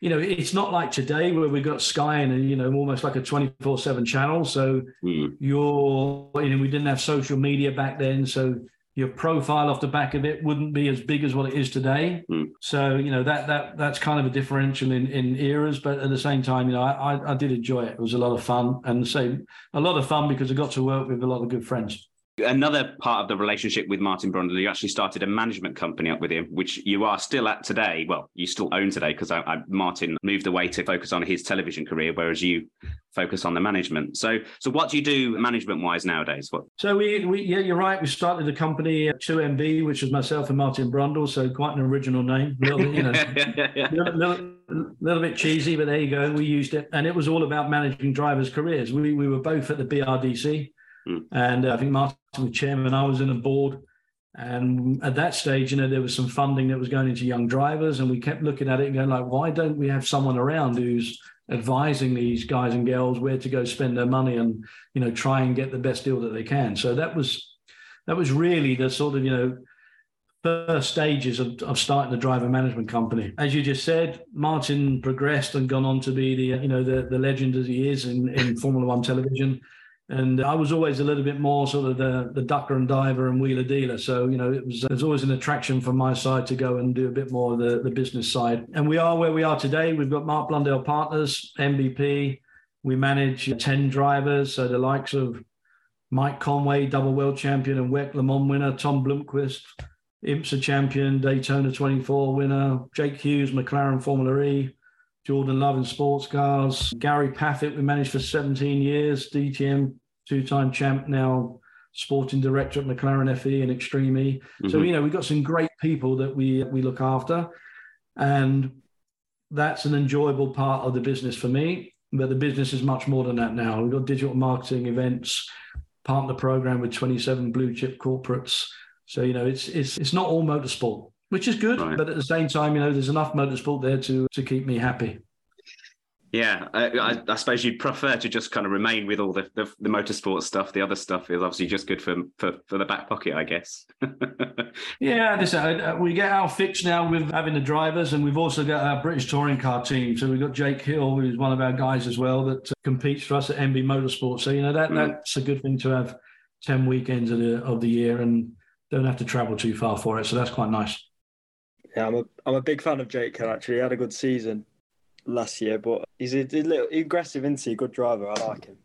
You know, it's not like today where we've got Sky and you know almost like a twenty four seven channel. So mm. you're, you know, we didn't have social media back then, so your profile off the back of it wouldn't be as big as what it is today. Mm. So you know that that that's kind of a differential in, in eras, but at the same time, you know, I, I did enjoy it. It was a lot of fun, and say a lot of fun because I got to work with a lot of good friends. Another part of the relationship with Martin Brundle, you actually started a management company up with him, which you are still at today. Well, you still own today because Martin moved away to focus on his television career, whereas you focus on the management. So, so what do you do management wise nowadays? What? So we, we, yeah, you're right. We started the company 2MB, which was myself and Martin Brundle. So quite an original name, a little bit, you know, little, little, little, bit cheesy, but there you go. We used it, and it was all about managing drivers' careers. We we were both at the BRDC, mm. and uh, I think Martin was chairman. I was in a board. And at that stage, you know, there was some funding that was going into young drivers, and we kept looking at it and going like, why don't we have someone around who's advising these guys and girls where to go spend their money and you know try and get the best deal that they can so that was that was really the sort of you know first stages of, of starting the driver management company as you just said martin progressed and gone on to be the you know the, the legend as he is in, in formula one television And I was always a little bit more sort of the, the ducker and diver and wheeler dealer. So, you know, it was, it was always an attraction from my side to go and do a bit more of the, the business side. And we are where we are today. We've got Mark Blundell Partners, MVP. We manage 10 drivers. So the likes of Mike Conway, double world champion and WEC Le Mans winner, Tom Blomqvist, IMSA champion, Daytona 24 winner, Jake Hughes, McLaren Formula E, Jordan Love in sports cars, Gary Paffett, we managed for 17 years, DTM two time champ now, sporting director at McLaren FE and Extreme E. Mm-hmm. So, you know, we've got some great people that we, we look after. And that's an enjoyable part of the business for me. But the business is much more than that now. We've got digital marketing events, partner program with 27 blue chip corporates. So, you know, it's it's it's not all motorsport, which is good. Right. But at the same time, you know, there's enough motorsport there to to keep me happy. Yeah, I, I, suppose you'd prefer to just kind of remain with all the, the, the motorsport stuff. The other stuff is obviously just good for for, for the back pocket, I guess. yeah, this, uh, we get our fix now with having the drivers, and we've also got our British touring car team. So we've got Jake Hill, who's one of our guys as well, that uh, competes for us at MB Motorsport. So you know that mm. that's a good thing to have ten weekends of the of the year and don't have to travel too far for it. So that's quite nice. Yeah, I'm a I'm a big fan of Jake Hill. Actually, he had a good season last year, but he's a, a little aggressive, isn't he? Good driver. I like him.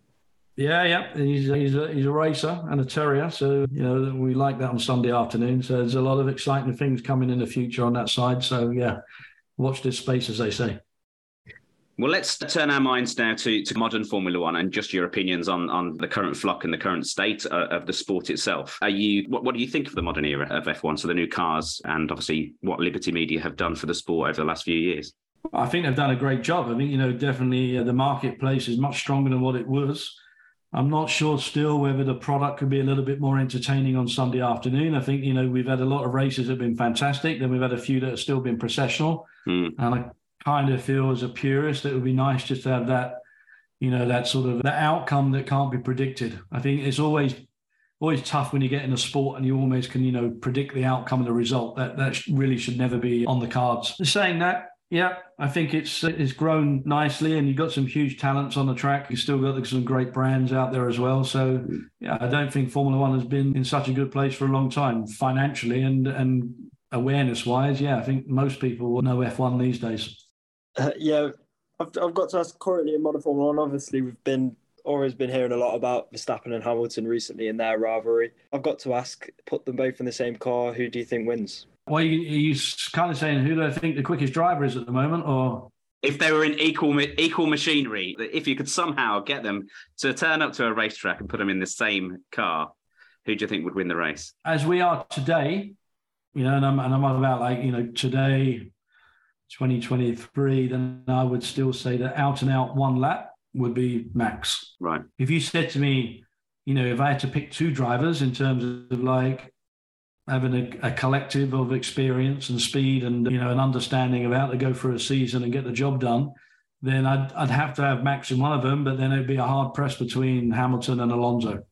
Yeah, yeah, he's he's a, he's a racer and a terrier, so you know we like that on Sunday afternoon. So there's a lot of exciting things coming in the future on that side. So yeah, watch this space, as they say. Well, let's turn our minds now to, to modern Formula One and just your opinions on, on the current flock and the current state uh, of the sport itself. Are you what, what do you think of the modern era of F1? So the new cars and obviously what Liberty Media have done for the sport over the last few years. I think they've done a great job. I think, you know, definitely uh, the marketplace is much stronger than what it was. I'm not sure still whether the product could be a little bit more entertaining on Sunday afternoon. I think, you know, we've had a lot of races that have been fantastic. Then we've had a few that have still been processional. Mm. And I kind of feel as a purist, it would be nice just to have that, you know, that sort of the outcome that can't be predicted. I think it's always always tough when you get in a sport and you almost can, you know, predict the outcome and the result. That that really should never be on the cards. Saying that, yeah, I think it's it's grown nicely, and you've got some huge talents on the track. You've still got some great brands out there as well. So, yeah, I don't think Formula One has been in such a good place for a long time, financially and and awareness wise. Yeah, I think most people know F1 these days. Uh, yeah, I've, I've got to ask currently in modern Formula One. Obviously, we've been always been hearing a lot about Verstappen and Hamilton recently in their rivalry. I've got to ask, put them both in the same car. Who do you think wins? Well, are you, kind of saying who do I think the quickest driver is at the moment, or if they were in equal equal machinery, if you could somehow get them to turn up to a racetrack and put them in the same car, who do you think would win the race? As we are today, you know, and I'm and I'm about like you know today, 2023, then I would still say that out and out one lap would be Max. Right. If you said to me, you know, if I had to pick two drivers in terms of like having a, a, collective of experience and speed and you know an understanding of how to go through a season and get the job done, then I'd, I'd have to have Max in one of them, but then it'd be a hard press between Hamilton and Alonso.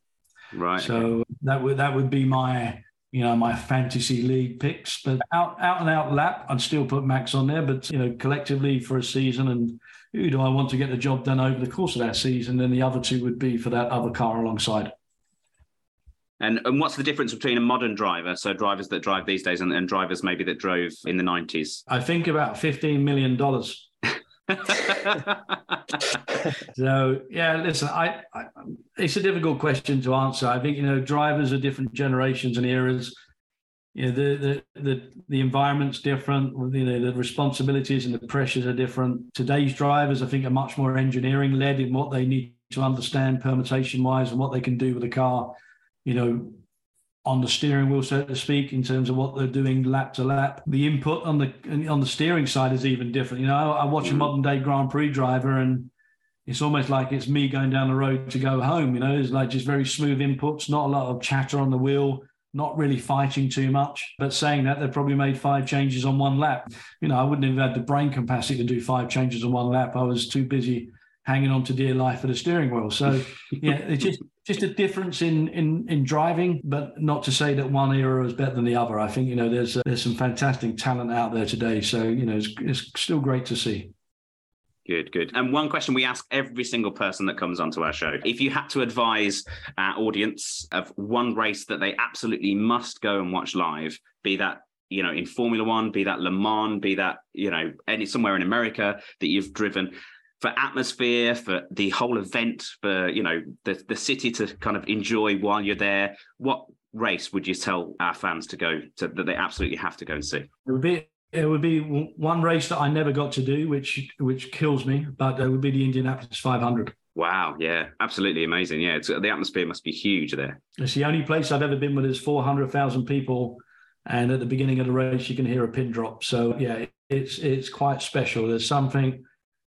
Right. So that would that would be my you know my fantasy league picks. But out out and out lap, I'd still put Max on there. But you know collectively for a season and who do I want to get the job done over the course of that season? Then the other two would be for that other car alongside. And, and what's the difference between a modern driver, so drivers that drive these days, and, and drivers maybe that drove in the 90s? I think about $15 million. so yeah, listen, I, I, it's a difficult question to answer. I think you know drivers are different generations and eras. You know the the the, the environment's different. You know the responsibilities and the pressures are different. Today's drivers, I think, are much more engineering led in what they need to understand permutation wise and what they can do with the car you know, on the steering wheel, so to speak, in terms of what they're doing lap to lap. The input on the on the steering side is even different. You know, I, watch a mm. modern day Grand Prix driver, and it's almost like it's me going down the road to go home. You know, it's like just very smooth inputs, not a lot of chatter on the wheel. Not really fighting too much, but saying that they've probably made five changes on one lap. You know, I wouldn't have had the brain capacity to do five changes on one lap. I was too busy hanging on to dear life for the steering wheel. So yeah, it's just just a difference in in in driving, but not to say that one era is better than the other. I think you know there's uh, there's some fantastic talent out there today, so you know it's, it's still great to see. Good, good. And one question we ask every single person that comes onto our show if you had to advise our audience of one race that they absolutely must go and watch live, be that you know in Formula One, be that Le Mans, be that you know any somewhere in America that you've driven, for atmosphere, for the whole event, for you know the the city to kind of enjoy while you're there, what race would you tell our fans to go to that they absolutely have to go and see? It would be it would be one race that I never got to do, which which kills me, but it would be the Indianapolis 500. Wow, yeah, absolutely amazing. Yeah, the atmosphere must be huge there. It's the only place I've ever been where there's 400,000 people, and at the beginning of the race you can hear a pin drop. So yeah, it's it's quite special. There's something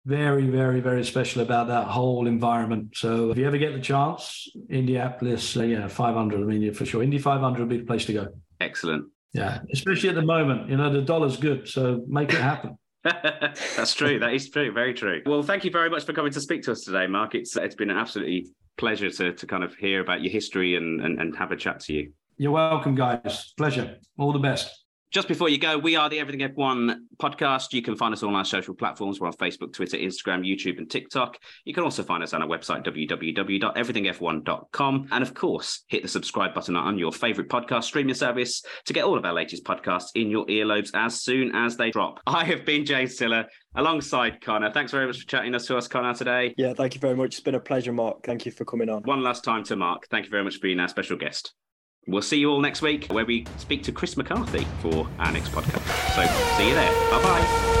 very, very, very special about that whole environment. So if you ever get the chance, Indianapolis, uh, yeah, 500, I mean, for sure. Indy 500 would be the place to go. Excellent. Yeah, especially at the moment. You know, the dollar's good, so make it happen. That's true. That is true. Very true. Well, thank you very much for coming to speak to us today, Mark. It's it's been an absolutely pleasure to to kind of hear about your history and and, and have a chat to you. You're welcome, guys. Pleasure. All the best. Just before you go, we are the Everything F1 podcast. You can find us on our social platforms. We're on Facebook, Twitter, Instagram, YouTube, and TikTok. You can also find us on our website, www.everythingf1.com. And of course, hit the subscribe button on your favorite podcast streaming service to get all of our latest podcasts in your earlobes as soon as they drop. I have been James Tiller alongside Connor. Thanks very much for chatting us to us, Connor, today. Yeah, thank you very much. It's been a pleasure, Mark. Thank you for coming on. One last time to Mark. Thank you very much for being our special guest. We'll see you all next week where we speak to Chris McCarthy for our next podcast. So see you there. Bye bye.